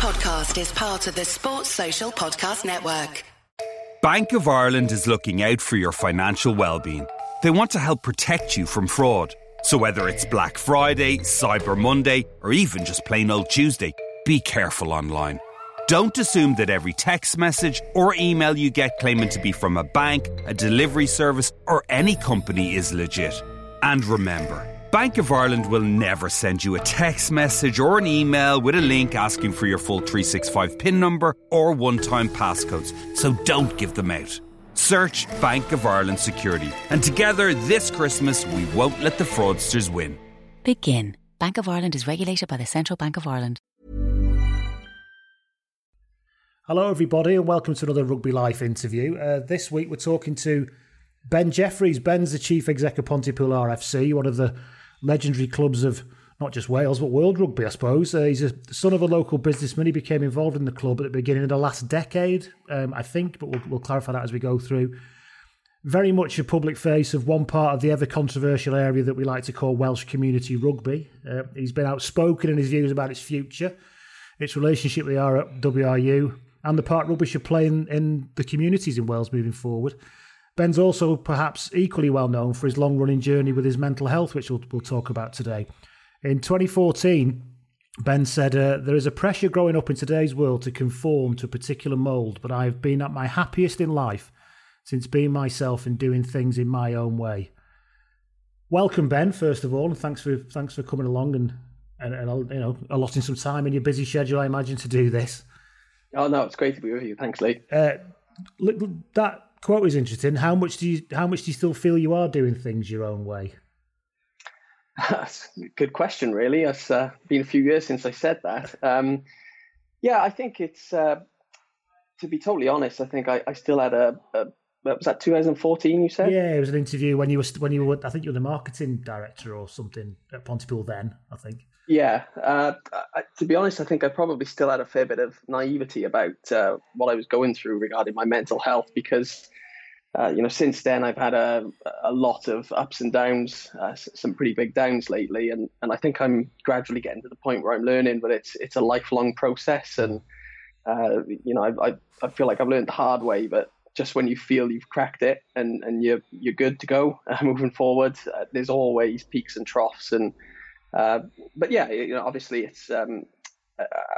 podcast is part of the Sports Social Podcast Network. Bank of Ireland is looking out for your financial well-being. They want to help protect you from fraud. So whether it's Black Friday, Cyber Monday, or even just plain old Tuesday, be careful online. Don't assume that every text message or email you get claiming to be from a bank, a delivery service, or any company is legit. And remember, Bank of Ireland will never send you a text message or an email with a link asking for your full 365 PIN number or one time passcodes, so don't give them out. Search Bank of Ireland Security, and together this Christmas we won't let the fraudsters win. Begin. Bank of Ireland is regulated by the Central Bank of Ireland. Hello, everybody, and welcome to another Rugby Life interview. Uh, this week we're talking to Ben Jeffreys. Ben's the chief exec of Pontypool RFC, one of the legendary clubs of not just Wales, but world rugby, I suppose. Uh, he's a son of a local businessman. He became involved in the club at the beginning of the last decade, um, I think, but we'll, we'll clarify that as we go through. Very much a public face of one part of the ever controversial area that we like to call Welsh community rugby. Uh, he's been outspoken in his views about its future, its relationship with the WRU, and the part rugby should play in, in the communities in Wales moving forward. Ben's also perhaps equally well known for his long running journey with his mental health, which we'll, we'll talk about today. In 2014, Ben said, uh, There is a pressure growing up in today's world to conform to a particular mould, but I have been at my happiest in life since being myself and doing things in my own way. Welcome, Ben, first of all, and thanks for thanks for coming along and, and, and you know allotting some time in your busy schedule, I imagine, to do this. Oh no, it's great to be with you. Thanks, Lee. Uh, that quote is interesting. How much do you how much do you still feel you are doing things your own way? That's a good question, really. It's uh, been a few years since I said that. Um, yeah, I think it's uh, to be totally honest. I think I, I still had a, a was that 2014 you said yeah it was an interview when you were when you were i think you were the marketing director or something at pontypool then i think yeah uh, I, to be honest i think i probably still had a fair bit of naivety about uh, what i was going through regarding my mental health because uh, you know since then i've had a, a lot of ups and downs uh, some pretty big downs lately and, and i think i'm gradually getting to the point where i'm learning but it's it's a lifelong process and uh, you know I, I, I feel like i've learned the hard way but just when you feel you've cracked it and, and you're you're good to go uh, moving forward. There's always peaks and troughs, and uh, but yeah, you know, obviously it's um,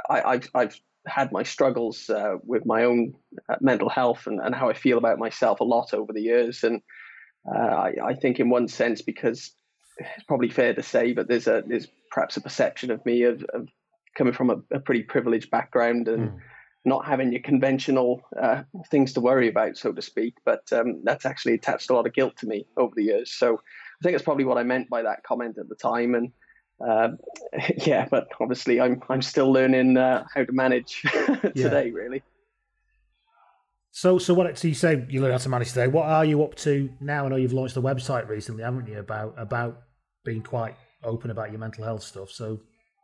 I, have I've had my struggles uh, with my own uh, mental health and, and how I feel about myself a lot over the years, and uh, I, I think in one sense because it's probably fair to say, but there's a there's perhaps a perception of me of, of coming from a, a pretty privileged background and. Mm not having your conventional uh, things to worry about, so to speak. But um, that's actually attached a lot of guilt to me over the years. So I think it's probably what I meant by that comment at the time. And uh, yeah, but obviously I'm I'm still learning uh, how to manage today, yeah. really. So, so what? So you say you learn how to manage today. What are you up to now? I know you've launched a website recently, haven't you? About about being quite open about your mental health stuff. So,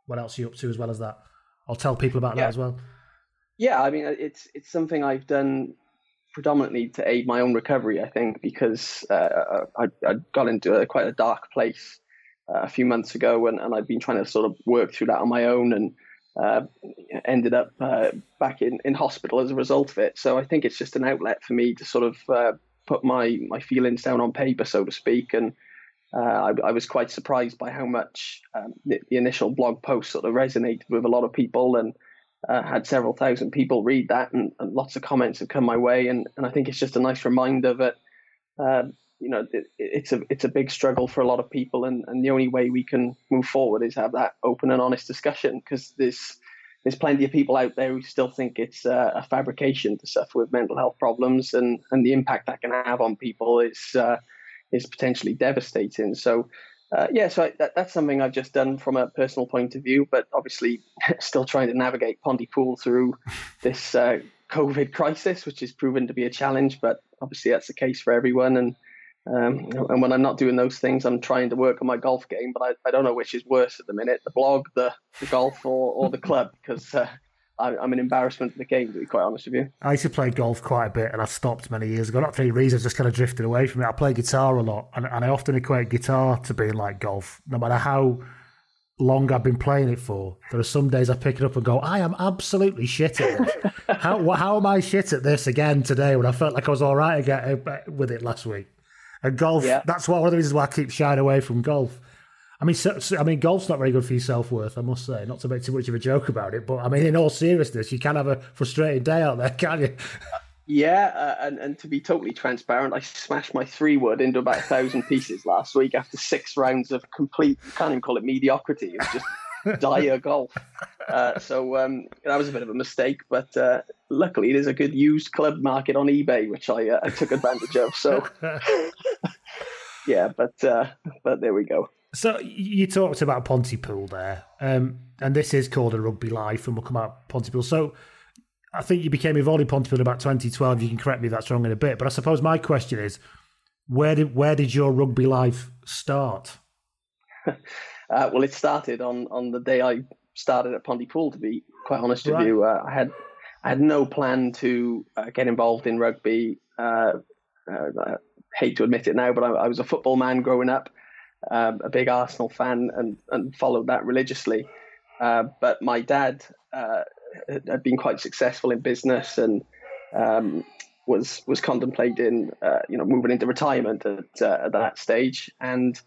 what else are you up to as well as that? I'll tell people about yeah. that as well. Yeah, I mean, it's it's something I've done predominantly to aid my own recovery. I think because uh, I, I, got into a, quite a dark place a few months ago, and, and I've been trying to sort of work through that on my own, and uh, ended up uh, back in, in hospital as a result of it. So I think it's just an outlet for me to sort of uh, put my my feelings down on paper, so to speak, and. Uh, I, I, was quite surprised by how much um, the, the, initial blog post sort of resonated with a lot of people, and uh, had several thousand people read that, and, and, lots of comments have come my way. And, and I think it's just a nice reminder that uh, you know it's a it's a big struggle for a lot of people, and, and the only way we can move forward is have that open and honest discussion because there's there's plenty of people out there who still think it's uh, a fabrication to suffer with mental health problems, and, and the impact that can have on people is uh, is potentially devastating. So uh, yeah, so I, that, that's something I've just done from a personal point of view, but obviously still trying to navigate Pontypool through this uh, COVID crisis, which has proven to be a challenge. But obviously that's the case for everyone. And um, and when I'm not doing those things, I'm trying to work on my golf game. But I, I don't know which is worse at the minute: the blog, the, the golf, or, or the club, because uh, I'm an embarrassment to the game, to be quite honest with you. I used to play golf quite a bit, and I stopped many years ago. Not for any reasons, just kind of drifted away from it. I play guitar a lot, and, and I often equate guitar to being like golf. No matter how long I've been playing it for, there are some days I pick it up and go, I am absolutely shit at this. how how am I shit at this again today when I felt like I was all right again uh, with it last week? And golf, Yeah. that's one of the reasons why I keep shying away from golf. I mean, so, so- I mean, golf's not very good for your self worth, I must say. Not to make too much of a joke about it, but I mean, in all seriousness, you can have a frustrating day out there, can you? Yeah, uh, and, and to be totally transparent, I smashed my three wood into about a thousand pieces last week after six rounds of complete, can't even call it mediocrity. It was just dire golf. Uh, so um, that was a bit of a mistake, but uh, luckily there's a good used club market on eBay, which I, uh, I took advantage of. So yeah, but uh, but there we go. So you talked about Pontypool there, um, and this is called a rugby life, and we'll come out Pontypool. So I think you became involved in Pontypool about 2012. You can correct me if that's wrong in a bit, but I suppose my question is, where did where did your rugby life start? Uh, well, it started on, on the day I started at Pontypool. To be quite honest with you, uh, I had I had no plan to uh, get involved in rugby. Uh, uh, I hate to admit it now, but I, I was a football man growing up, um, a big Arsenal fan, and and followed that religiously. Uh, but my dad uh, had had been quite successful in business and um, was was contemplating, uh, you know, moving into retirement at, uh, at that stage, and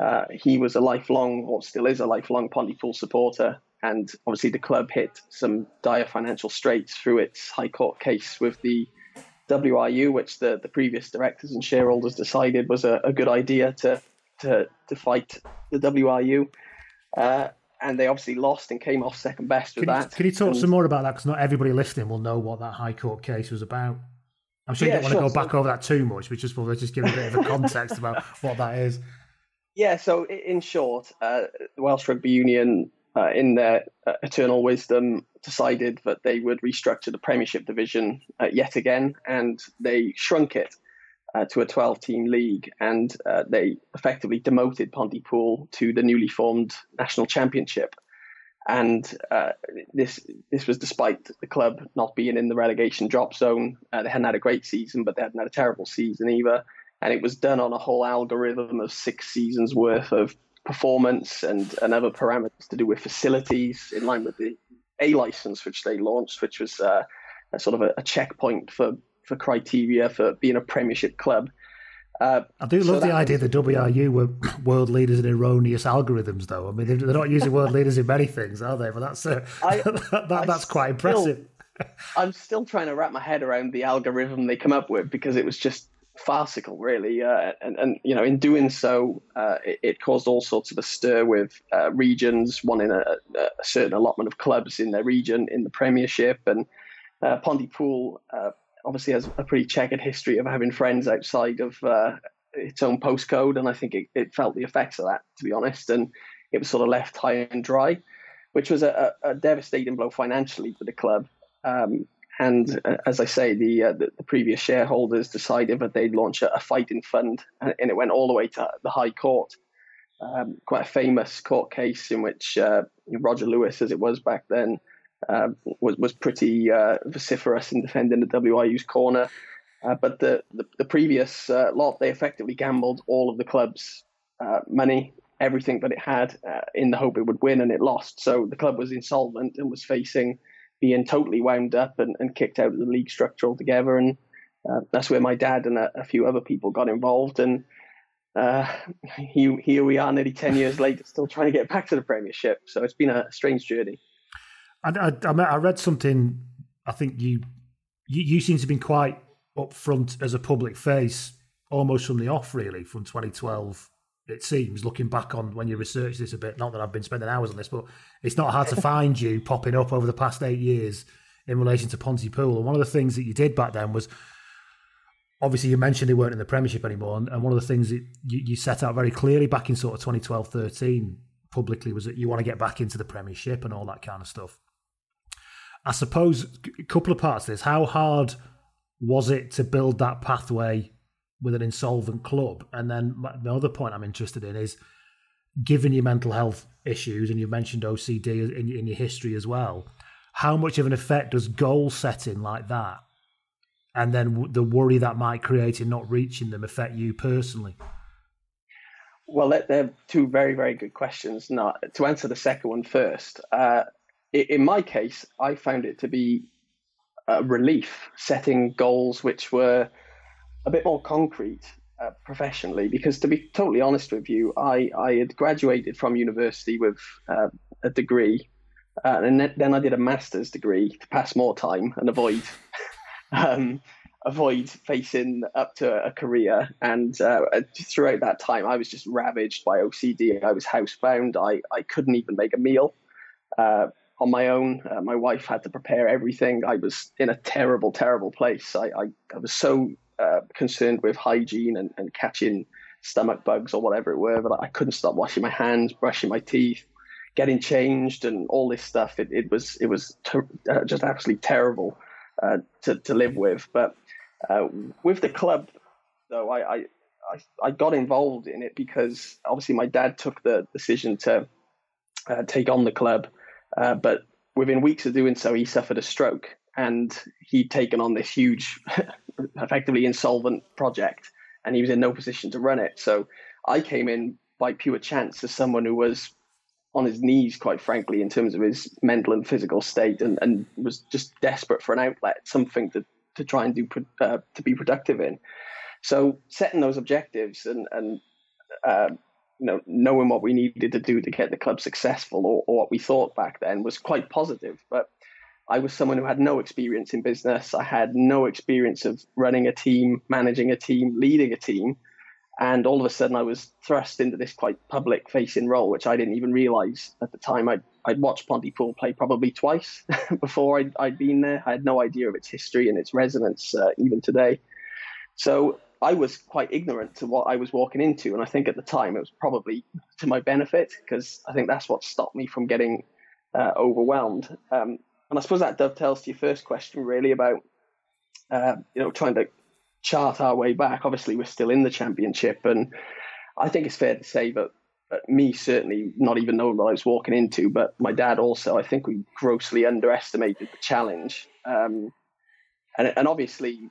uh, he was a lifelong, or still is a lifelong, Pontypool supporter. And obviously, the club hit some dire financial straits through its High Court case with the WRU, which the, the previous directors and shareholders decided was a, a good idea to, to to fight the WRU. Uh, and they obviously lost and came off second best with Can you, that. can you talk And- some more about that? Because not everybody listening will know what that High Court case was about. I'm sure you Yeah, don't want to sure. go back over that too much, but just we'll just give a bit of a context about what that is. Yeah, so in short, uh, the Welsh Rugby Union, uh, in their uh, eternal wisdom, decided that they would restructure the Premiership division uh, yet again, and they shrunk it uh, to a 12 team league, and uh, they effectively demoted Pontypool to the newly formed National Championship. And this this was despite the club not being in the relegation drop zone. They hadn't had a great season, but they hadn't had a terrible season either and it was done on a whole algorithm of six seasons worth of performance and, and other parameters to do with facilities in line with the A license which they launched, which was uh, a sort of a, a checkpoint for, for criteria for being a Premiership club. Uh, I do So love the idea that WRU were world leaders in erroneous algorithms, though. I mean, they're they're not using world leaders in many things, are they? But that's uh, I- that, I that's quite still- impressive. I'm still trying to wrap my head around the algorithm they come up with because it was just farcical, really. Uh, and, and, you know, in doing so, uh, it, it caused all sorts of a stir with uh, regions wanting a, a certain allotment of clubs in their region in the Premiership. And uh, Pontypool uh, obviously has a pretty checkered history of having friends outside of uh, its own postcode. And I think it, it felt the effects of that, to be honest. And it was sort of left high and dry, which was a, a devastating blow financially for the club. Um, and uh, as I say, the, uh, the the previous shareholders decided that they'd launch a, a fighting fund, and, and it went all the way to the High Court. Um, quite a famous court case in which uh, Roger Lewis, as it was back then, uh, was was pretty uh, vociferous in defending the WRU's corner. Uh, but the the, the previous uh, lot, they effectively gambled all of the club's money, everything that it had, in the hope it would win, and it lost. So the club was insolvent and was facing being totally wound up and, and kicked out of the league structure altogether. And uh, that's where my dad and a, a few other people got involved. And uh, here, here we are, nearly ten years later, still trying to get back to the Premiership. So it's been a strange journey. I, I, I I read something. I think you, you you seem to have been quite upfront as a public face, almost from the off, really, from 2012. It seems, looking back on when you research this a bit, not that I've been spending hours on this, but it's not hard to find you popping up over the past eight years in relation to Pontypool. And one of the things that you did back then was obviously you mentioned they weren't in the Premiership anymore. And, one of the things that you, you set out very clearly back in sort of 2012 13 publicly was that you want to get back into the Premiership and all that kind of stuff. I suppose a couple of parts of this. How hard was it to build that pathway with an insolvent club? And then my- the other point I'm interested in is given your mental health issues, and you've mentioned OCD in, in your history as well, how much of an effect does goal setting like that and then the worry that might create in not reaching them affect you personally? Well, they're two very, very good questions. Now, to answer the second one first, uh, in my case, I found it to be a relief setting goals which were a bit more concrete uh, professionally. Because to be totally honest with you, I, I had graduated from university with uh, a degree, uh, and then I did a master's degree to pass more time and avoid. um, avoid facing up to a career. And uh, throughout that time, I was just ravaged by OCD. I was housebound. I, I couldn't even make a meal uh, on my own. Uh, my wife had to prepare everything. I was in a terrible, terrible place. I, I, I was so uh, concerned with hygiene and, and catching stomach bugs or whatever it were, but I couldn't stop washing my hands, brushing my teeth. Getting changed and all this stuff, it, it was it was ter- uh, just absolutely terrible uh, to to live with. But uh, with the club, though, I, I, I got involved in it because obviously my dad took the decision to uh, take on the club, uh, but within weeks of doing so, he suffered a stroke and he'd taken on this huge, effectively insolvent project, and he was in no position to run it. So I came in by pure chance as someone who was on his knees, quite frankly, in terms of his mental and physical state, and, and was just desperate for an outlet, something to to try and do uh, to be productive in. So setting those objectives and and uh, you know knowing what we needed to do to get the club successful or, or what we thought back then was quite positive. But I was someone who had no experience in business. I had no experience of running a team, managing a team, leading a team. And all of a sudden, I was thrust into this quite public facing role, which I didn't even realize at the time. I'd, I'd watched Pontypool play probably twice before I'd, I'd, been there. I had no idea of its history and its resonance uh, even today. So I was quite ignorant to what I was walking into. And I think at the time it was probably to my benefit because I think that's what stopped me from getting uh, overwhelmed. Um, and I suppose that dovetails to your first question, really, about uh, you know trying to chart our way back. Obviously, we're still in the championship, and I think it's fair to say that, that me certainly not even knowing what I was walking into, but my dad also. I think we grossly underestimated the challenge, um, and and obviously, you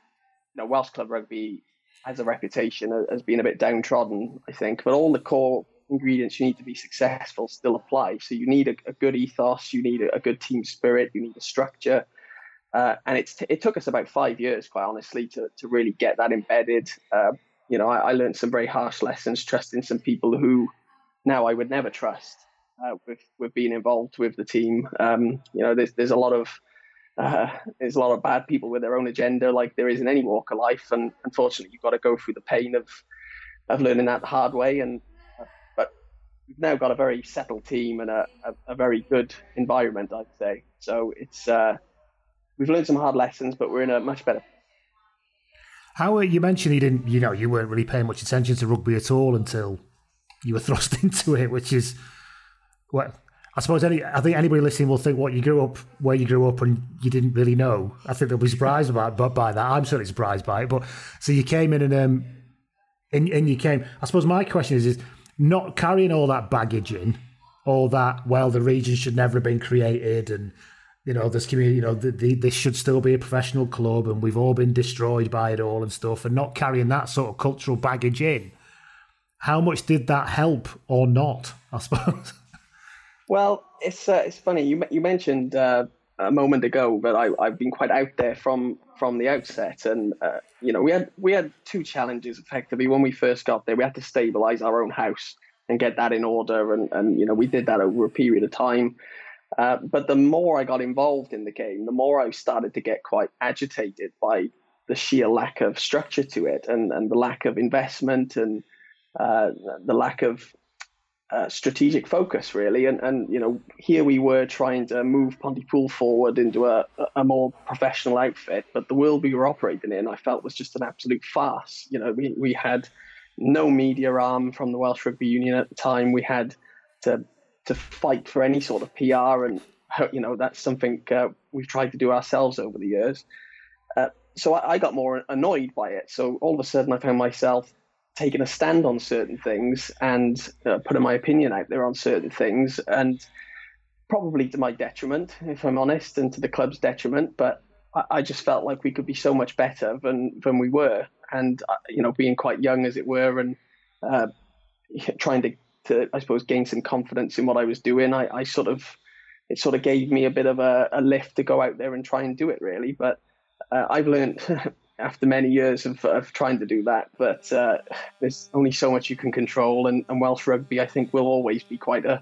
know, Welsh club rugby has a reputation as being a bit downtrodden. I think, but all the core ingredients you need to be successful still apply. So you need a, a good ethos, you need a, a, good team spirit, you need a structure, uh, and it's t- it took us about five years, quite honestly, to, to really get that embedded. Uh, you know, I, I, learned some very harsh lessons, trusting some people who now I would never trust uh, with with being involved with the team. Um, you know, there's there's a lot of uh, there's a lot of bad people with their own agenda, like there is in any walk of life, and unfortunately, you've got to go through the pain of of learning that the hard way. And we've now got a very settled team and a, a, a very good environment, I'd say. So it's uh, we've learned some hard lessons, but we're in a much better. How you mentioned you didn't, you know, you weren't really paying much attention to rugby at all until you were thrust into it, which is well, I suppose any, I think anybody listening will think what you grew up where you grew up and you didn't really know. I think they'll be surprised about but by that. I'm certainly surprised by it. But so you came in and um, and, and you came. I suppose my question is is not carrying all that baggage in, all that. Well, the region should never have been created, and you know, this community, you know, the, the, this should still be a professional club and we've all been destroyed by it all and stuff, and not carrying that sort of cultural baggage in. How much did that help or not, I suppose? Well, it's uh, it's funny. You, you mentioned uh, a moment ago that I, I've been quite out there from from the outset, and uh, you know we had we had two challenges effectively when we first got there. We had to stabilize our own house and get that in order, and and you know we did that over a period of time. Uh, but the more I got involved in the game, the more I started to get quite agitated by the sheer lack of structure to it and, and the lack of investment and uh, the lack of uh, strategic focus, really. And, and, you know, here we were trying to move Pontypool forward into a, a more professional outfit, but the world we were operating in, I felt, was just an absolute farce. You know, we, we had no media arm from the Welsh Rugby Union at the time. We had to to fight for any sort of PR, and you know that's something uh, we've tried to do ourselves over the years. Uh, so I, I, got more annoyed by it. So all of a sudden, I found myself taking a stand on certain things and uh, putting my opinion out there on certain things, and probably to my detriment, if I'm honest, and to the club's detriment. But I, I just felt like we could be so much better than than we were, and uh, you know, being quite young as it were, and uh, trying to, to, I suppose, gain some confidence in what I was doing, I, I sort of, it sort of gave me a bit of a, a lift to go out there and try and do it really. But uh, I've learned after many years of, of trying to do that, but uh, there's only so much you can control, and, and Welsh rugby, I think, will always be quite a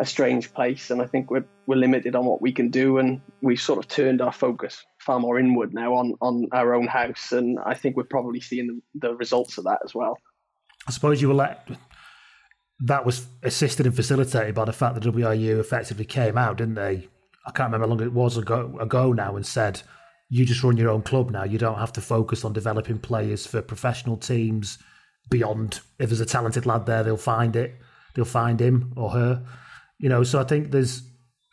a strange place, and I think we're we're limited on what we can do, and we've sort of turned our focus far more inward now on on our own house, and I think we're probably seeing the, the results of that as well. I suppose you were let. That was assisted and facilitated by the fact that WRU effectively came out, didn't they? I can't remember how long it was ago, ago now, and said, "You just run your own club now. You don't have to focus on developing players for professional teams beyond. If there's a talented lad there, they'll find it. They'll find him or her." You know, so I think there's.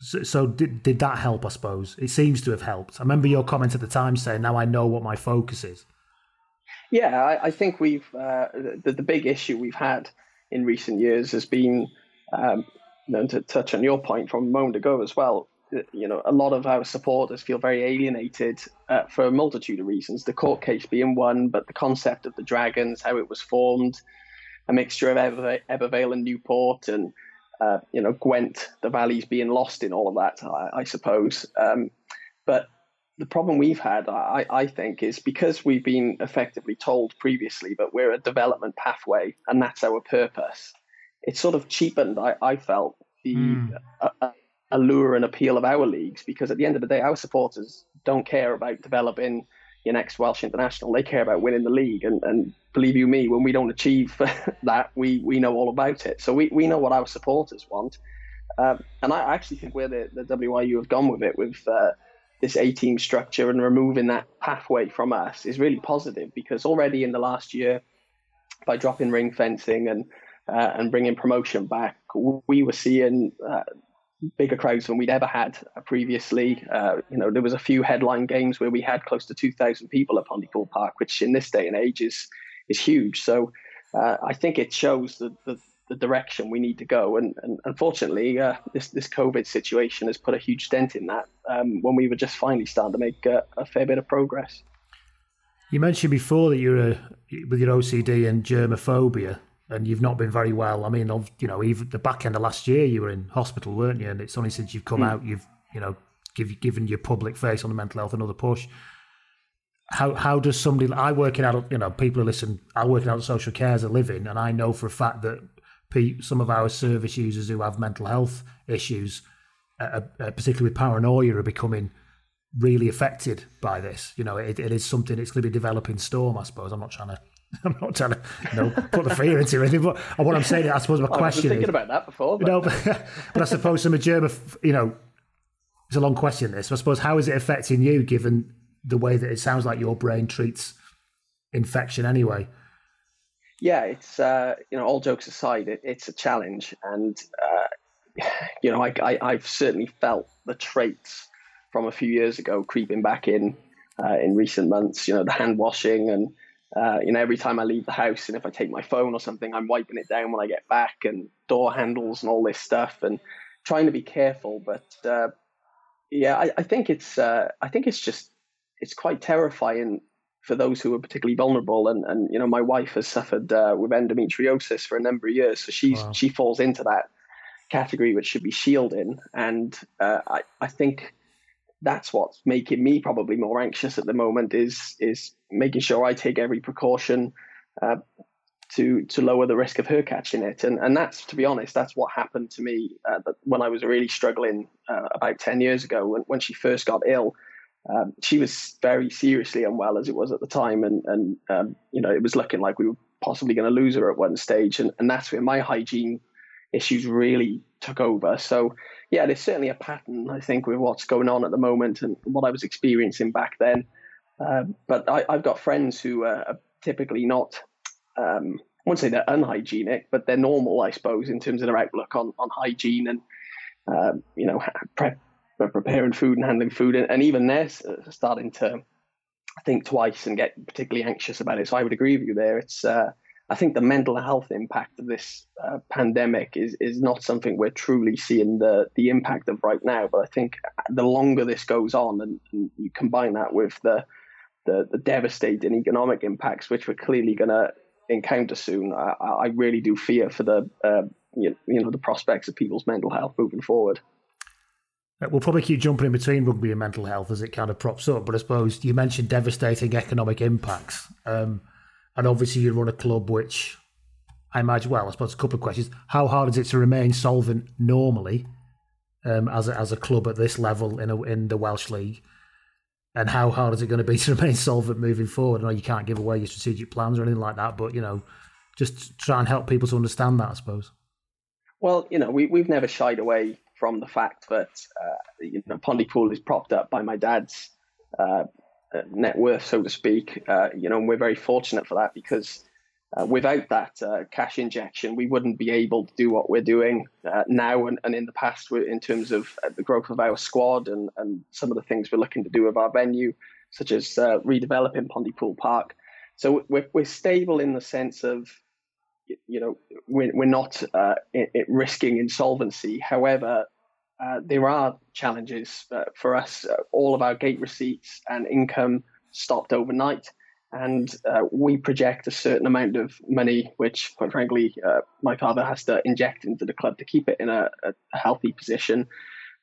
So, so did, did that help? I suppose it seems to have helped. I remember your comment at the time saying, "Now I know what my focus is." Yeah, I, I think we've uh, the, the big issue we've had in recent years has been, um, know, to touch on your point from a moment ago as well. You know, a lot of our supporters feel very alienated uh, for a multitude of reasons. The court case being one, but the concept of the Dragons, how it was formed, a mixture of Ebbw, Ebervale and Newport, and uh, you know, Gwent, the valleys being lost in all of that, I, I suppose. Um, but the problem we've had, I, I, think, is because we've been effectively told previously that we're a development pathway and that's our purpose. It sort of cheapened, I, I felt, the mm. uh, allure and appeal of our leagues because at the end of the day, our supporters don't care about developing your next Welsh international. They care about winning the league, and, and believe you me, when we don't achieve that, we we know all about it. So we, we know what our supporters want, um, and I actually think where the, the WRU have gone with it, with uh, this A team structure and removing that pathway from us, is really positive because already in the last year, by dropping ring fencing and uh, and bringing promotion back, we were seeing uh, bigger crowds than we'd ever had previously. Uh, you know, there was a few headline games where we had close to 2,000 people at Pontypool Park, which in this day and age is is huge. So uh, I think it shows the, the, the, direction we need to go. And, and unfortunately, uh, this this COVID situation has put a huge dent in that. Um, when we were just finally starting to make a, a fair bit of progress. You mentioned before that you're a, with your OCD and germophobia and you've not been very well. I mean, you know, even the back end of last year, you were in hospital, weren't you? And it's only since you've come mm. out, you've you know, give, given your public face on the mental health another push. How how does somebody? I work in adult, you know, people who listen. I work in adult social care as a living, and I know for a fact that some of our service users who have mental health issues, uh, uh, particularly with paranoia, are becoming really affected by this. You know, it, it is something. It's going to be developing storm, I suppose. I'm not trying to I'm not trying to you know, put the fear into anything, but what I'm saying, I suppose my question is. I question thinking is, about that before. But... You know, but, but I suppose from a German, you know, it's a long question. This, I suppose, how is it affecting you, given the way that it sounds like your brain treats infection anyway? Yeah, it's uh, you know, all jokes aside, it, it's a challenge, and uh, you know, I, I, have certainly felt the traits from a few years ago creeping back in uh, in recent months. You know, the hand washing and uh, you know, every time I leave the house and if I take my phone or something, I'm wiping it down when I get back and door handles and all this stuff and trying to be careful. But uh, yeah, I, I, think it's uh, I think it's just it's quite terrifying for those who are particularly vulnerable. And and you know, my wife has suffered uh, with endometriosis for a number of years, so she's wow. she falls into that category which should be shielding. And uh, I I think that's what's making me probably more anxious at the moment is is making sure I take every precaution uh, to to lower the risk of her catching it. And and that's to be honest, that's what happened to me uh, when I was really struggling uh, about ten years ago when when she first got ill. Um, she was very seriously unwell as it was at the time, and and um, you know it was looking like we were possibly going to lose her at one stage, and and that's where my hygiene issues really took over. So yeah, there's certainly a pattern I think with what's going on at the moment and what I was experiencing back then. Uh, but I, have got friends who are typically not, um, I won't say they're unhygienic, but they're normal, I suppose, in terms of their outlook on, on hygiene and, uh, you know, prep, preparing food and handling food. And, and even they're starting to think twice and get particularly anxious about it. So I would agree with you there. It's, uh, I think the mental health impact of this uh, pandemic is is not something we're truly seeing the the impact of right now. But I think the longer this goes on, and, and you combine that with the, the the devastating economic impacts, which we're clearly going to encounter soon, I, I really do fear for the uh, you know the prospects of people's mental health moving forward. We'll probably keep jumping in between rugby and mental health as it kind of props up. But I suppose you mentioned devastating economic impacts. Um, and obviously, you run a club which I imagine, well, I suppose a couple of questions. How hard is it to remain solvent normally um, as, a, as a club at this level in, a, in the Welsh League? And how hard is it going to be to remain solvent moving forward? I know you can't give away your strategic plans or anything like that, but, you know, just try and help people to understand that, I suppose. Well, you know, we, we've never shied away from the fact that uh, you know is propped up by my dad's uh, net worth, so to speak. Uh, you know, and we're very fortunate for that because uh, without that uh, cash injection, we wouldn't be able to do what we're doing uh, now and, and, in the past in terms of the growth of our squad and, and some of the things we're looking to do with our venue, such as redeveloping Pontypool Park. So we're, we're stable in the sense of you know, we're, we're not uh, it, it risking insolvency. However, uh, there are challenges uh, for us. Uh, all of our gate receipts and income stopped overnight, and uh, we project a certain amount of money, which, quite frankly, uh, my father has to inject into the club to keep it in a, a, healthy position.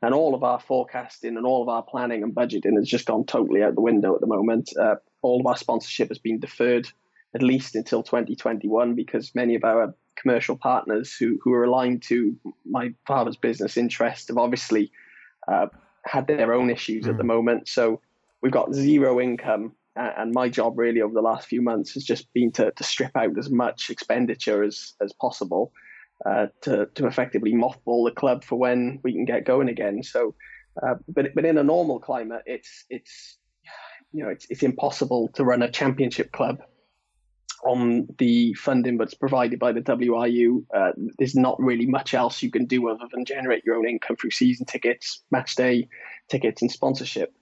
And all of our forecasting and all of our planning and budgeting has just gone totally out the window at the moment. all of our sponsorship has been deferred at least until 2021 because many of our commercial partners who, who are aligned to my father's business interests have obviously uh, had their own issues mm. at the hmm. moment. So we've got zero income. And my job really over the last few months has just been to, to strip out as much expenditure as, as possible uh, to, to effectively mothball the club for when we can get going again. So, uh, but, but in a normal climate, it's, it's, you know, it's, it's impossible to run a championship club on the funding that's provided by the WRU, uh, there's not really much else you can do other than generate your own income through season tickets, match day tickets, and sponsorship.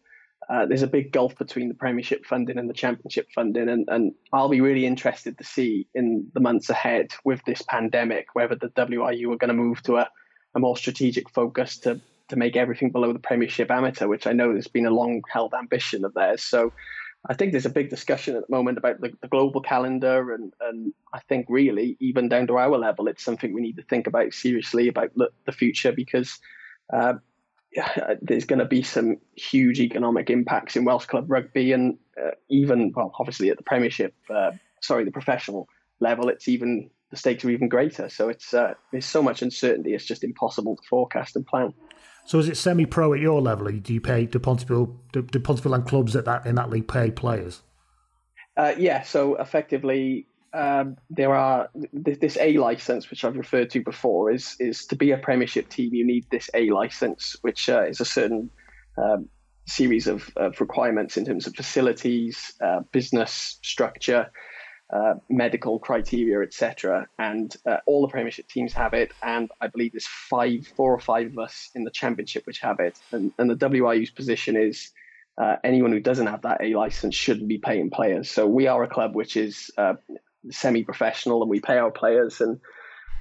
Uh, there's a big gulf between the Premiership funding and the Championship funding, and, and I'll be really interested to see in the months ahead with this pandemic whether the WRU are going to move to a, a more strategic focus to to make everything below the Premiership amateur, which I know has been a long held ambition of theirs. So I think there's a big discussion at the moment about the, the, global calendar, and, and I think really, even down to our level, it's something we need to think about seriously about the, the future because uh, there's going to be some huge economic impacts in Welsh club rugby, and uh, even well, obviously at the Premiership, uh, sorry, the professional level, it's even the stakes are even greater. So it's uh, there's so much uncertainty; it's just impossible to forecast and plan. So is it semi-pro at your level? Do you pay do Pontypool do, do Pontypool and clubs at that in that league pay players? Uh, yeah. So effectively, um, there are this A license, which I've referred to before, is is to be a Premiership team. You need this A license, which uh, is a certain um, series of, of, requirements in terms of facilities, uh, business structure, uh, medical criteria, etc. And uh, all the Premiership teams have it, and I believe there's five, four or five of us in the Championship which have it. And, and the WRU's position is uh, anyone who doesn't have that A license shouldn't be paying players. So we are a club which is uh, semi-professional, and we pay our players. And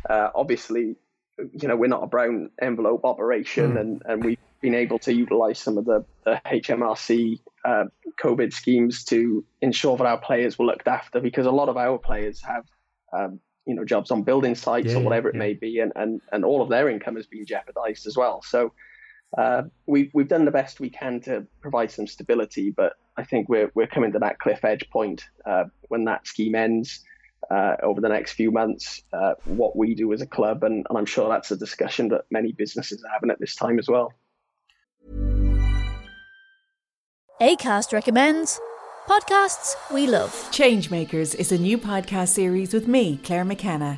uh, obviously, you know, we're not a brown envelope operation, mm. and and we've been able to utilise some of the, the HMRC uh, COVID schemes to ensure that our players were looked after because a lot of our players have, um, you know, jobs on building sites yeah, or whatever it may be, and, and, and all of their income has been jeopardized as well. So uh, we, we've done the best we can to provide some stability, but I think we're, we're coming to that cliff edge point uh, when that scheme ends. Uh, over the next few months, uh, what we do as a club, and, and I'm sure that's a discussion that many businesses are having at this time as well. ACAST recommends podcasts we love. Changemakers is a new podcast series with me, Claire McKenna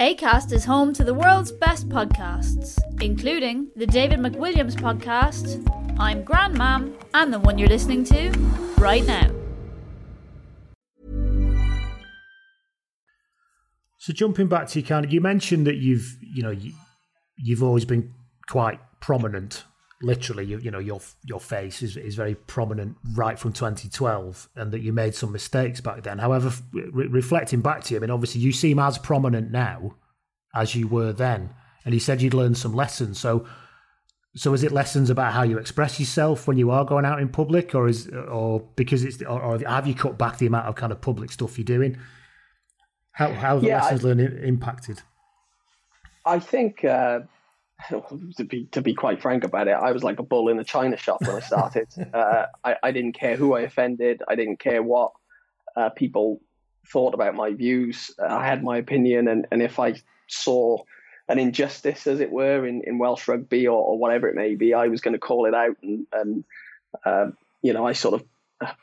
ACAST is home to the world's best podcasts, including the David McWilliams podcast, I'm Grandmam, and the one you're listening to right now. So jumping back to you, kind of, you mentioned that you've you know you, you've always been quite prominent. Literally, you, you know your your face is, is very prominent right from 2012, and that you made some mistakes back then. However, re- reflecting back to you, I mean, obviously you seem as prominent now as you were then, and you said you'd learned some lessons. So, so is it lessons about how you express yourself when you are going out in public, or is or because it's or, or have you cut back the amount of kind of public stuff you're doing? How how have the Yeah, lessons I- learned impacted? I think uh, to be to be quite frank about it, I was like a bull in a china shop when I started. uh, I, I didn't care who I offended. I didn't care what uh, people thought about my views. Uh, I had my opinion, and, and if I saw an injustice, as it were, in, in Welsh rugby or, or whatever it may be, I was going to call it out. And, and uh, you know, I sort of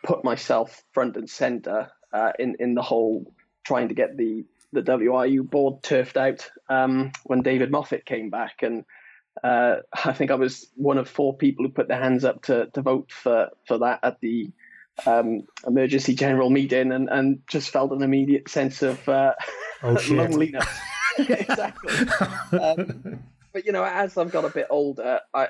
put myself front and center uh, in in the whole trying to get the the WRU board turfed out um, when David Moffett came back, and uh, I think I was one of four people who put their hands up to, to vote for, for that at the um, emergency general meeting, and, and just felt an immediate sense of uh, Oh, loneliness. exactly. Um, but you know, as I've got a bit older, I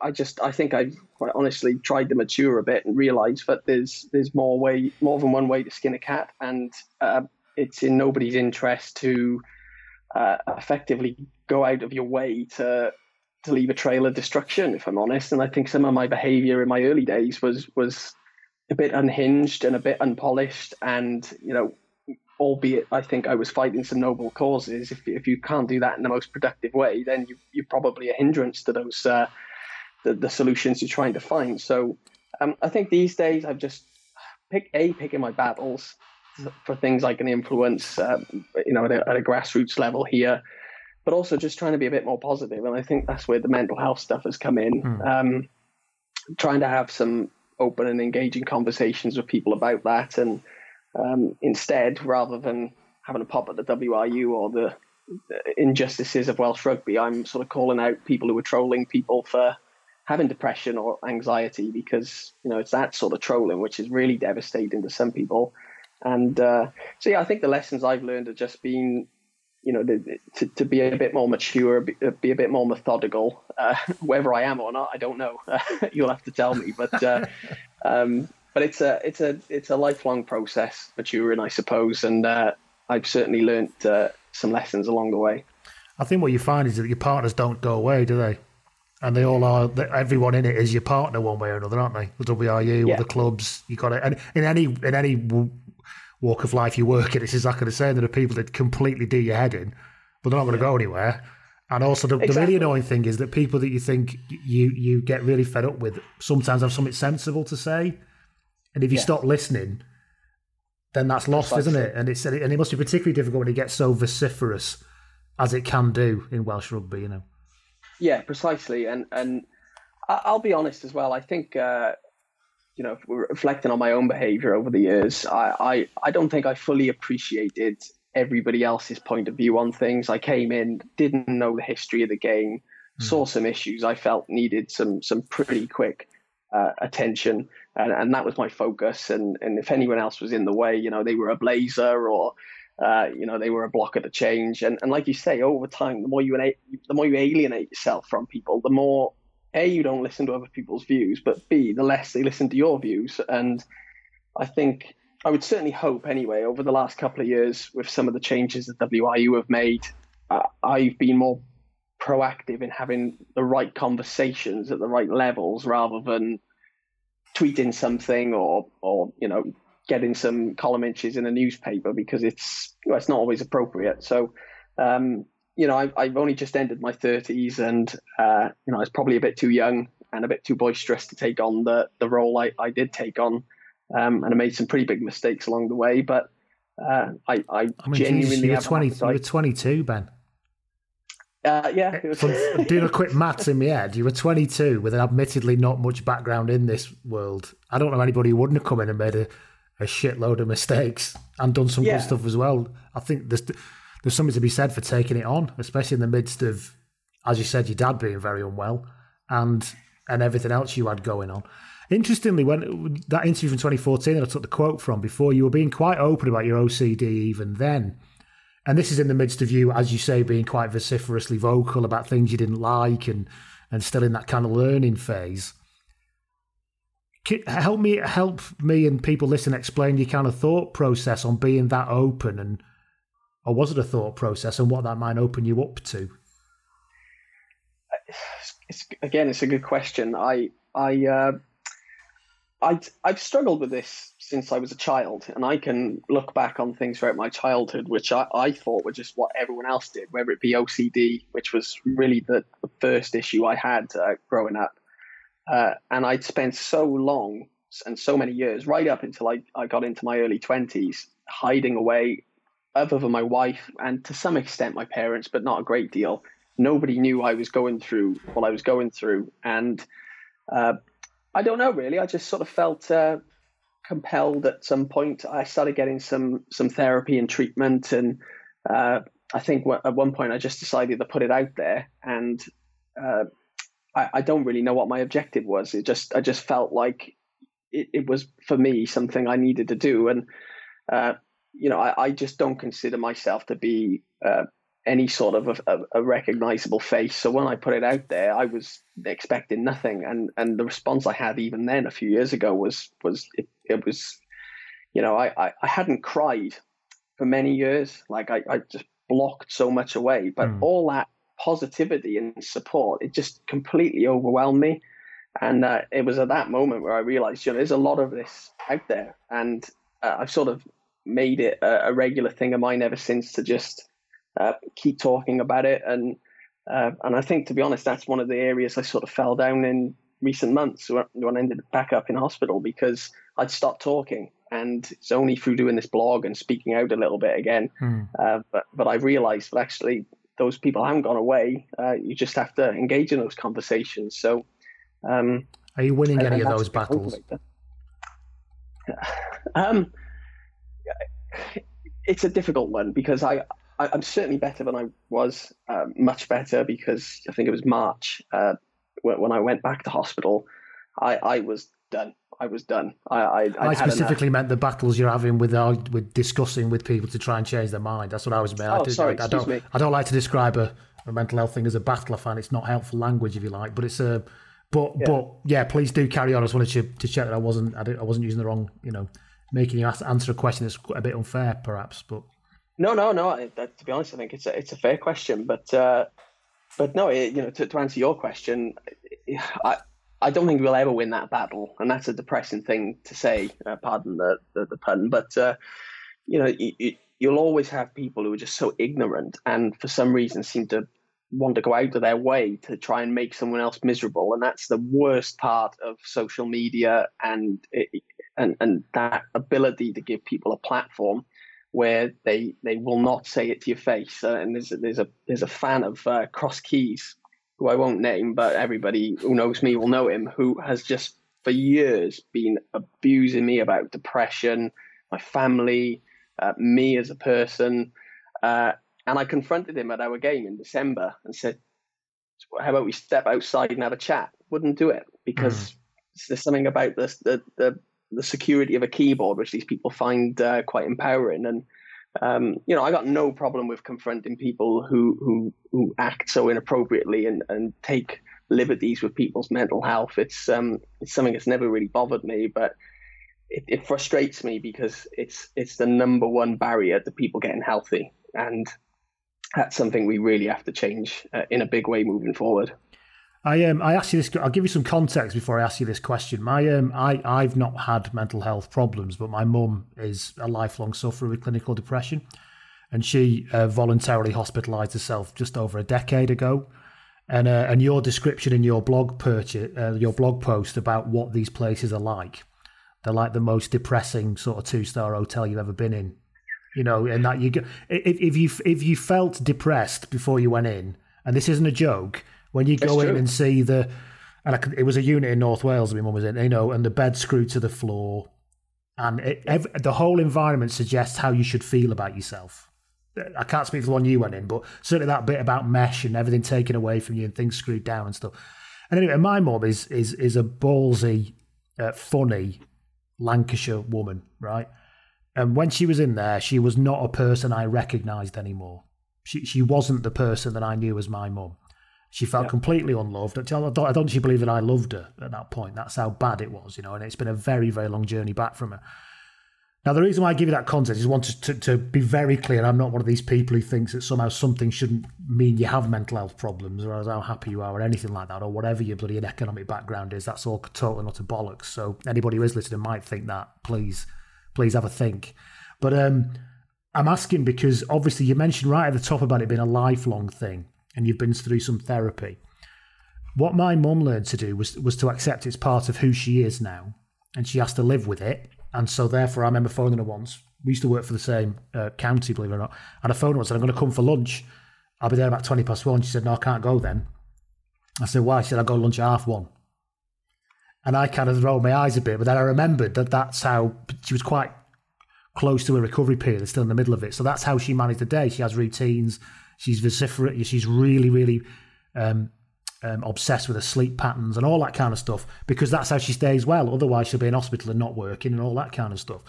I just I think I've quite honestly tried to mature a bit and realised that there's there's more way more than one way to skin a cat, and uh, it's in nobody's interest to uh, effectively go out of your way to to leave a trail of destruction. If I'm honest, and I think some of my behaviour in my early days was was a bit unhinged and a bit unpolished, and you know albeit I think I was fighting some noble causes. If if you can't do that in the most productive way, then you you're probably a hindrance to those uh, the the solutions you're trying to find. So um, I think these days I've just pick a picking my battles for things I can influence, uh, you know, at a, at a grassroots level here, but also just trying to be a bit more positive. And I think that's where the mental health stuff has come in. Um, trying to have some open and engaging conversations with people about that and um, instead, rather than having a pop at the WRU or the, the injustices of Welsh rugby, I'm sort of calling out people who are trolling people for having depression or anxiety because you know it's that sort of trolling which is really devastating to some people. And uh, so, yeah, I think the lessons I've learned are just being, you know, the, to, to be a bit more mature, be, be a bit more methodical. Uh, whether I am or not, I don't know. You'll have to tell me. But uh, um, but it's a it's a it's a lifelong process, maturing, I suppose. And uh, I've certainly learnt uh, some lessons along the way. I think what you find is that your partners don't go away, do they? And they all are. Everyone in it is your partner, one way or another, aren't they? The WRU, Yeah. or the clubs. You got it. And in any in any walk of life you work in, it's exactly the same. There are people that completely do your head in, but they're not going to go anywhere. And also, the, the really annoying thing is that people that you think you you get really fed up with sometimes have something sensible to say, and if you Yeah. stop listening, then that's lost, isn't it? And it's and it must be particularly difficult when it gets so vociferous as it can do in Welsh rugby. You know. Yeah, precisely. And and I'll be honest as well. I think uh, you know, reflecting on my own behaviour over the years, I, I I don't think I fully appreciated everybody else's point of view on things. I came in, didn't know the history of the game, saw some issues I felt needed some some pretty quick uh, attention, and, and that was my focus. And and if anyone else was in the way, you know, they were a blazer or uh, you know, they were a blocker to change. And and like you say, over time, the more you the more you alienate yourself from people, the more a you don't listen to other people's views, but b the less they listen to your views. And I think I would certainly hope anyway over the last couple of years with some of the changes that WRU have made, uh, I've been more proactive in having the right conversations at the right levels rather than tweeting something or or you know getting some column inches in a newspaper because it's well, it's not always appropriate. So um, you know I've, I've only just ended my 30s and uh, you know I was probably a bit too young and a bit too boisterous to take on the the role I, I did take on um, and I made some pretty big mistakes along the way but uh, I, I, I mean, genuinely you were have an twenty. You were twenty-two, Ben. Uh, yeah, was- doing a quick maths in my head, you were 22 with an admittedly not much background in this world. I don't know anybody who wouldn't have come in and made a, a shitload of mistakes and done some Yeah. good stuff as well. I think there's there's something to be said for taking it on, especially in the midst of, as you said, your dad being very unwell and and everything else you had going on. Interestingly, when that interview from 2014 that I took the quote from before, you were being quite open about your OCD even then. and this is in the midst of you, as you say, being quite vociferously vocal about things you didn't like and and still in that kind of learning phase. Help me, help me, and people listen. Explain your kind of thought process on being that open, and or was it a thought process, and what that might open you up to? It's, again, it's a good question. I I uh, I I've struggled with this since I was a child, and I can look back on things throughout my childhood which I, I thought were just what everyone else did, whether it be OCD, which was really the, the first issue I had uh, growing up. Uh, and I'd spent so long and so many years, right up until I, I got into my early 20s, hiding away, other than my wife and to some extent my parents, but not a great deal. Nobody knew I was going through what I was going through. And uh, I don't know, really. I just sort of felt uh, compelled at some point. I started getting some some therapy and treatment, and uh, I think at one point I just decided to put it out there. And uh, I, I, don't really know what my objective was. It just I just felt like it, it was for me something I needed to do, and uh, you know I, I, just don't consider myself to be uh, any sort of a, a, recognizable face. So when I put it out there, I was expecting nothing, and and the response I had even then a few years ago was was it, it was, you know, I, I, I hadn't cried for many years. Like I, I just blocked so much away, but mm. all that positivity and support, it just completely overwhelmed me. And uh, it was at that moment where I realized, you know, there's a lot of this out there, and uh, I've sort of made it a, a regular thing of mine ever since to just uh, keep talking about it. And uh, and I think, to be honest, that's one of the areas I sort of fell down in recent months when I ended back up in hospital because I'd stopped talking. And it's only through doing this blog and speaking out a little bit again. Hmm. Uh, but but I realised that actually those people haven't gone away. Uh, you just have to engage in those conversations. So, um, are you winning any of those battles? Um, it's a difficult one because I I, am certainly better than I was, uh, much better because I think it was March uh, when, when, I went back to hospital. I, I was done. I was done. I, I, I specifically meant the battles you're having with uh, with discussing with people to try and change their mind. That's what I was meant. Oh, I, sorry, I, don't. Me. I don't like to describe a, a, mental health thing as a battle. I find it's not helpful language, if you like. But it's a. But yeah. but yeah, please do carry on. I just wanted to, to check that I wasn't I, I wasn't using the wrong you know making you answer a question that's a bit unfair perhaps. But no, no, no. to be honest, I think it's a it's a fair question, but uh, but no, it, you know, to, to answer your question, I I don't think we'll ever win that battle, and that's a depressing thing to say. Uh, pardon the, the, the pun, but uh, you know, you, you'll always have people who are just so ignorant, and for some reason seem to want to go out of their way to try and make someone else miserable, and that's the worst part of social media and and and that ability to give people a platform where they they will not say it to your face. Uh, and there's a, there's a there's a fan of uh, Cross Keys, who I won't name, but everybody who knows me will know him, who has just for years been abusing me about depression, my family, uh, me as a person. Uh, and I confronted him at our game in December and said, "How about we step outside and have a chat?" Wouldn't do it because mm. there's something about this the the the security of a keyboard, which these people find uh, quite empowering. And um, you know, I got no problem with confronting people who who who act so inappropriately and and take liberties with people's mental health. It's um it's something that's never really bothered me, but it, it frustrates me because it's it's the number one barrier to people getting healthy, and that's something we really have to change uh, in a big way moving forward. I um I ask you this. I'll give you some context before I ask you this question. My um I I've not had mental health problems, but my mum is a lifelong sufferer with clinical depression, and she uh, voluntarily hospitalised herself just over a decade ago. And uh, and your description in your blog purchase, uh, your blog post about what these places are like, they're like the most depressing sort of two star hotel you've ever been in. You know, and that you go if if you if you felt depressed before you went in, and this isn't a joke when you go in and see the, and I, it was a unit in North Wales. My mum was in, you know, and the bed screwed to the floor, and it, every, the whole environment suggests how you should feel about yourself. I can't speak for the one you went in, but certainly that bit about mesh and everything taken away from you and things screwed down and stuff. And anyway, my mum is is is a ballsy, uh, funny Lancashire woman, right? And when she was in there, she was not a person I recognised anymore. She she wasn't the person that I knew as my mum. She felt yeah. completely unloved. I don't, I don't actually believe that I loved her at that point. That's how bad it was, you know. And it's been a very, very long journey back from her. Now, the reason why I give you that context is I want to, to, be very clear. I'm not one of these people who thinks that somehow something shouldn't mean you have mental health problems or how happy you are or anything like that or whatever your bloody economic background is. That's all total and utter bollocks. So anybody who is listening might think that. Please, please have a think. But um, I'm asking because obviously you mentioned right at the top about it being a lifelong thing and you've been through some therapy. What my mum learned to do was was to accept it's part of who she is now and she has to live with it and so, therefore, I remember phoning her once. We used to work for the same uh, county, believe it or not. And I phoned her and said, I'm going to come for lunch. I'll be there about 20 past one. She said, No, I can't go then. I said, Why? She said, I'll go lunch at half one. And I kind of rolled my eyes a bit, but then I remembered that that's how she was quite close to a recovery period, still in the middle of it. So that's how she managed the day. She has routines. She's vociferate. She's really, really um, um, obsessed with her sleep patterns and all that kind of stuff because that's how she stays well. Otherwise, she'll be in hospital and not working and all that kind of stuff.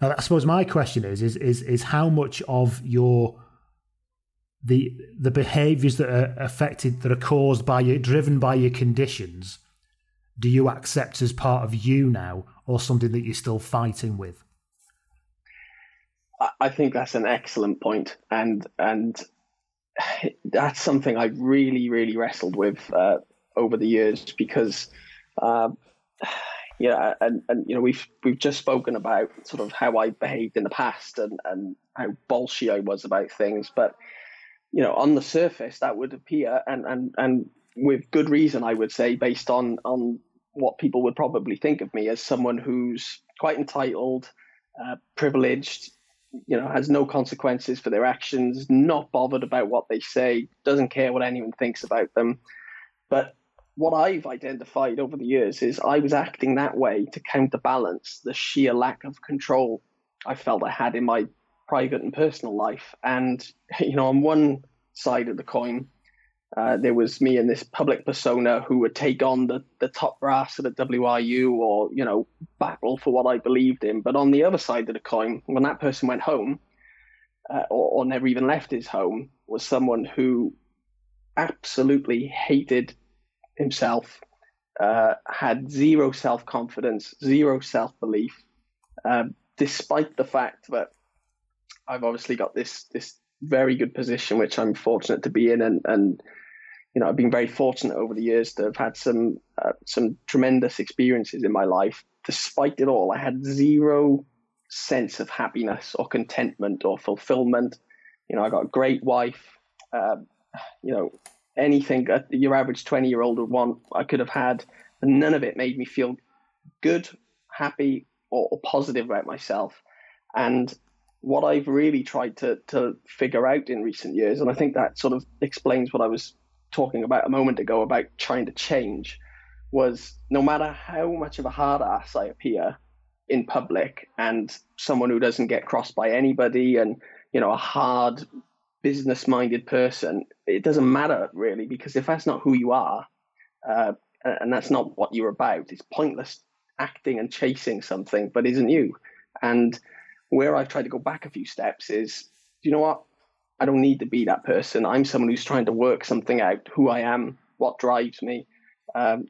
Now, I suppose my question is is is is how much of your the the behaviours that are affected that are caused by you, driven by your conditions, do you accept as part of you now, or something that you're still fighting with? I think that's an excellent point, and and that's something I've really, really wrestled with uh, over the years because, uh, yeah, and, and you know we've we've just spoken about sort of how I behaved in the past and and how bolshy I was about things, but you know on the surface that would appear and and and with good reason I would say based on on what people would probably think of me as someone who's quite entitled, uh, privileged, you know, has no consequences for their actions, not bothered about what they say, doesn't care what anyone thinks about them. But what I've identified over the years is I was acting that way to counterbalance the sheer lack of control I felt I had in my private and personal life. And, you know, on one side of the coin, uh, there was me and this public persona who would take on the, the top brass at WRU or, you know, battle for what I believed in. But on the other side of the coin, when that person went home uh, or, or never even left his home, was someone who absolutely hated himself, uh, had zero self confidence, zero self belief, uh, despite the fact that I've obviously got this this very good position, which I'm fortunate to be in, and and you know I've been very fortunate over the years to have had some uh, some tremendous experiences in my life. Despite it all, I had zero sense of happiness or contentment or fulfillment. You know, I got a great wife. Uh, you know, anything your average twenty year old would want, I could have had, and none of it made me feel good, happy, or, or positive about myself. And what I've really tried to to figure out in recent years, and I think that sort of explains what I was talking about a moment ago about trying to change, was no matter how much of a hard ass I appear in public and someone who doesn't get crossed by anybody and you know a hard business minded person, it doesn't matter really because if that's not who you are, uh, and that's not what you're about, it's pointless acting and chasing something but isn't you. And where I've tried to go back a few steps is, you know what? I don't need to be that person. I'm someone who's trying to work something out, who I am, what drives me. Um,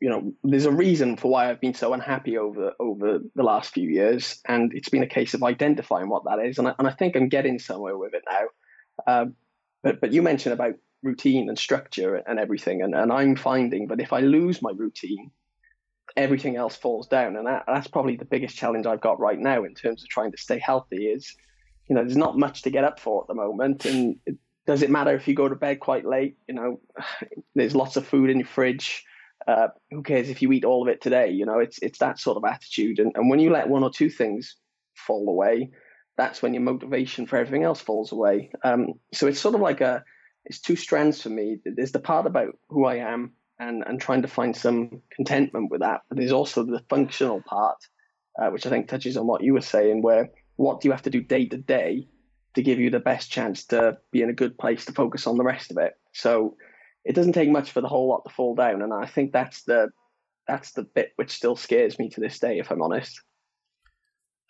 you know, there's a reason for why I've been so unhappy over over the last few years, and it's been a case of identifying what that is, and I, and I think I'm getting somewhere with it now. Um, but but you mentioned about routine and structure and everything, and, and I'm finding that if I lose my routine, everything else falls down. And that, that's probably the biggest challenge I've got right now in terms of trying to stay healthy is, you know, there's not much to get up for at the moment. And it, does it matter if you go to bed quite late? You know, there's lots of food in your fridge. Uh, who cares if you eat all of it today? You know, it's it's that sort of attitude. And, and when you let one or two things fall away, that's when your motivation for everything else falls away. Um, so it's sort of like a, it's two strands for me. There's the part about who I am and, and trying to find some contentment with that. But there's also the functional part, uh, which I think touches on what you were saying, where what do you have to do day to day to give you the best chance to be in a good place to focus on the rest of it? So it doesn't take much for the whole lot to fall down, and I think that's the that's the bit which still scares me to this day, if I'm honest.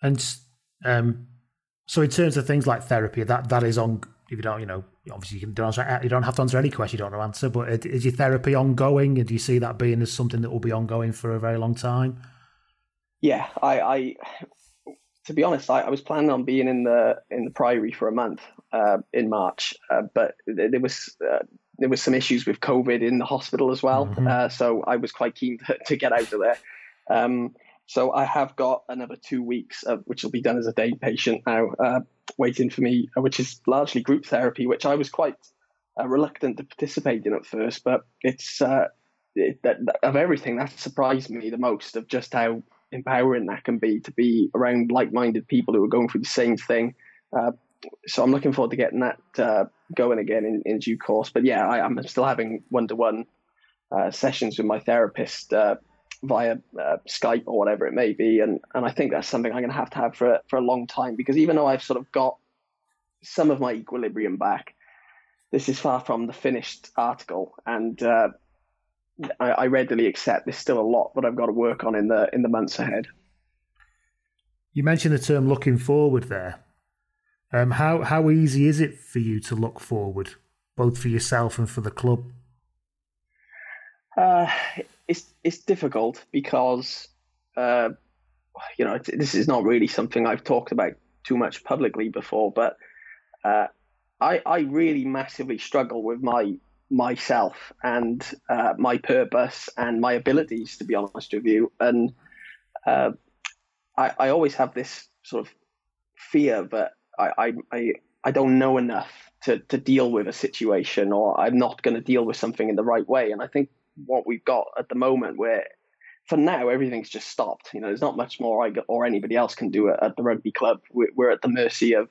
And Um, so in terms of things like therapy, that that is on. If you don't, you know, obviously you can don't answer, you don't have to answer any question you don't know answer. But is your therapy ongoing, and do you see that being as something that will be ongoing for a very long time? Yeah, I, I to be honest, I, I, was planning on being in the in the Priory for a month uh, in March, uh, but there was uh, there was some issues with COVID in the hospital as well, mm-hmm. Uh, so I was quite keen to, to get out of there. Um, so I have got another two weeks, which will be done as a day patient now, uh, waiting for me, uh, which is largely group therapy, which I was quite reluctant to participate in at first, but it's it, that, of everything that surprised me the most of just how empowering that can be to be around like-minded people who are going through the same thing. Uh, so I'm looking forward to getting that uh, going again in, in due course. But yeah, I, am still having one-to-one uh, sessions with my therapist uh, via uh, Skype or whatever it may be, and and I think that's something I'm going to have to have for for a long time because even though I've sort of got some of my equilibrium back, this is far from the finished article, and uh, I, I readily accept there's still a lot that I've got to work on in the in the months ahead. You mentioned the term "looking forward" there. Um, how how easy is it for you to look forward, both for yourself and for the club? Uh, it's it's difficult because uh, you know this is not really something I've talked about too much publicly before, but uh, I I really massively struggle with my myself and uh, my purpose and my abilities, to be honest with you. And uh, I, I, always have this sort of fear that I, I, I, don't know enough to, to deal with a situation or I'm not going to deal with something in the right way. And I think what we've got at the moment where for now everything's just stopped. You know, there's not much more I or anybody else can do at, at the rugby club. We're, we're at the mercy of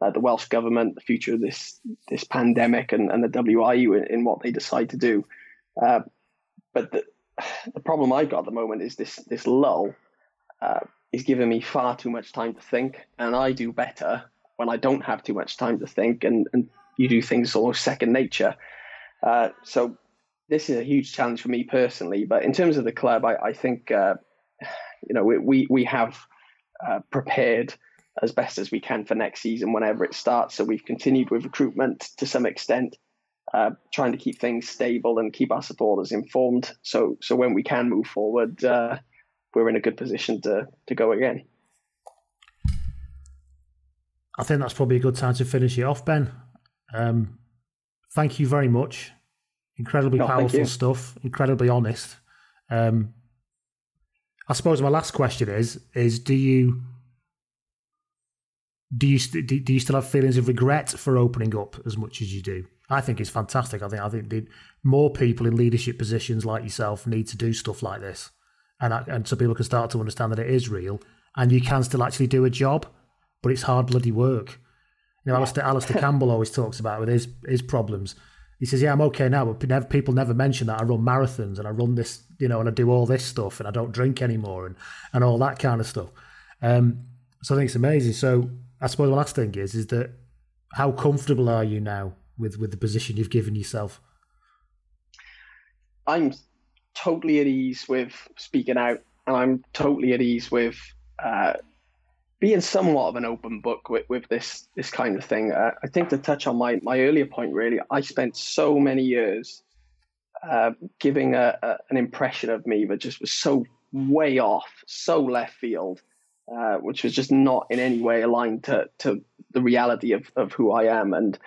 uh, the Welsh government, the future of this this pandemic, and, and the WRU in, in what they decide to do. Uh, but the, the problem I've got at the moment is this this lull uh, is giving me far too much time to think, and I do better when I don't have too much time to think, and, and you do things almost second nature. Uh, so this is a huge challenge for me personally. But in terms of the club, I, I think uh, you know we we, we have uh, prepared as best as we can for next season whenever it starts. So we've continued with recruitment to some extent, uh, trying to keep things stable and keep our supporters informed. So so when we can move forward, uh, we're in a good position to to go again. I think that's probably a good time to finish it off, Ben. Um, thank you very much. Incredibly no, powerful stuff. Incredibly honest. Um, I suppose my last question is: is do you do you st- do you still have feelings of regret for opening up as much as you do? I think it's fantastic. I think I think the, more people in leadership positions like yourself need to do stuff like this, and and so people can start to understand that it is real and you can still actually do a job, but it's hard bloody work. You know, Alistair, Alistair Campbell always talks about with his his problems. He says, "Yeah, I'm okay now, but never, people never mention that I run marathons and I run this, you know, and I do all this stuff and I don't drink anymore and and all that kind of stuff." Um, so I think it's amazing. So I suppose the last thing is is that how comfortable are you now with with the position you've given yourself? I'm totally at ease with speaking out, and I'm totally at ease with uh, being somewhat of an open book with, with this this kind of thing. Uh, I think to touch on my my earlier point, really, I spent so many years uh, giving a, a, an impression of me that just was so way off, so left field uh, which was just not in any way aligned to, to the reality of, of who I am. And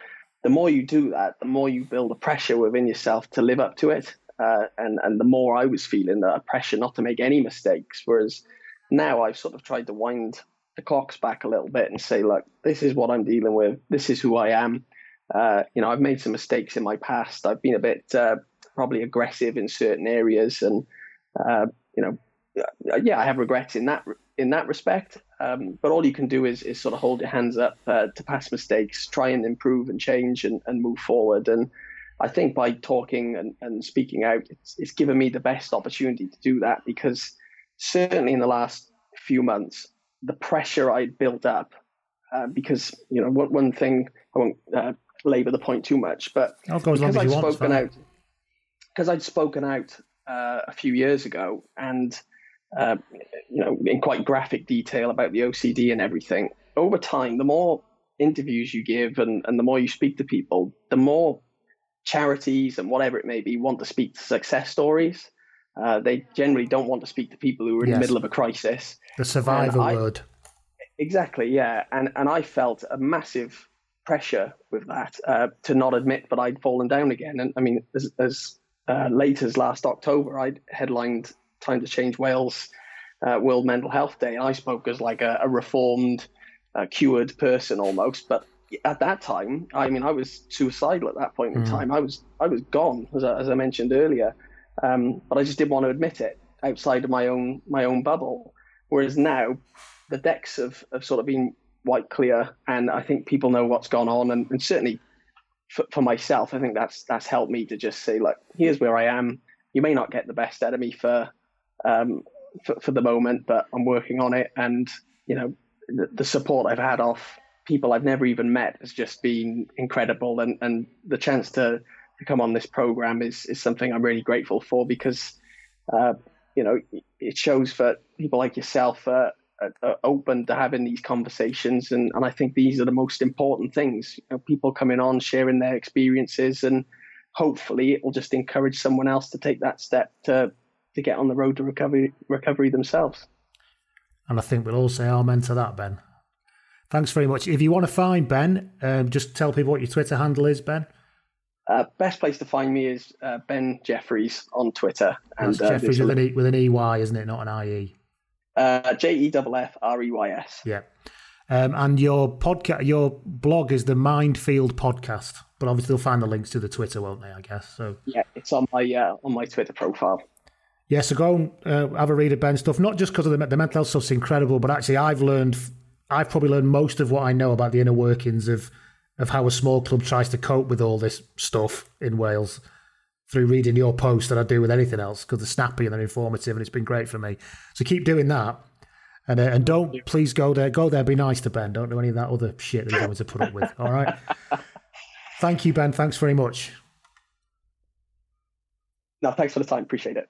the more you do that, the more you build a pressure within yourself to live up to it. Uh, and, and the more I was feeling that pressure not to make any mistakes. Whereas now I've sort of tried to wind the clocks back a little bit and say, look, this is what I'm dealing with. This is who I am. Uh, you know, I've made some mistakes in my past. I've been a bit uh, probably aggressive in certain areas, and uh, you know, yeah, I have regrets in that in that respect. Um, but all you can do is, is sort of hold your hands up uh, to past mistakes, try and improve and change and, and move forward. And I think by talking and, and speaking out, it's, it's given me the best opportunity to do that because certainly in the last few months, the pressure I built up, uh, because, you know, one, one thing, I won't uh, labor the point too much, but because I'd spoken out, because I'd spoken out uh, a few years ago and uh, you know, in quite graphic detail about the OCD and everything. over time, the more interviews you give and, and the more you speak to people, the more charities and whatever it may be want to speak to success stories. Uh, they generally don't want to speak to people who are in Yes. the middle of a crisis. The survivor I- word. Exactly, yeah. And and I felt a massive pressure with that uh, to not admit that I'd fallen down again. And I mean, as, as uh, late as last October, I'd headlined Time to Change Wales uh, World Mental Health Day, and I spoke as like a, a reformed, uh, cured person almost. But at that time, I mean, I was suicidal at that point in Mm. time. I was I was gone, as I, as I mentioned earlier. Um, but I just didn't want to admit it outside of my own my own bubble. Whereas now, the decks have, have sort of been wiped clear, and I think people know what's gone on. And, and certainly for, for myself, I think that's that's helped me to just say, look, here's where I am. You may not get the best out of me for um, for, for the moment, but I'm working on it. And you know, the, the support I've had off people I've never even met has just been incredible. And and the chance to to come on this program is is something I'm really grateful for because uh, you know it shows that people like yourself are, are, are open to having these conversations, and and I think these are the most important things. You know, people coming on, sharing their experiences, and hopefully it will just encourage someone else to take that step to to get on the road to recovery recovery themselves. And I think we'll all say amen to that, Ben. Thanks very much. If you want to find Ben, um, just tell people what your Twitter handle is, Ben. Uh, best place to find me is uh, Ben Jeffreys on Twitter, and That's uh, Jeffreys with an, e, with an EY, isn't it? Not an IE. uh, J E F F R E Y S. Yeah. Um, and your podcast, your blog is the Mindfield podcast, but obviously they'll find the links to the Twitter, won't they? I guess so. Yeah, it's on my uh, on my Twitter profile. Yeah, so go and uh, have a read of Ben's stuff. Not just because of the, the mental health stuff's incredible, but actually I've learned, I've probably learned most of what I know about the inner workings of of how a small club tries to cope with all this stuff in Wales through reading your post than I do with anything else because they're snappy and they're informative and it's been great for me. So keep doing that. And, uh, and don't please go there. Go there. Be nice to Ben. Don't do any of that other shit that he's having to put up with. All right. Thank you, Ben. Thanks very much. No, thanks for the time. Appreciate it.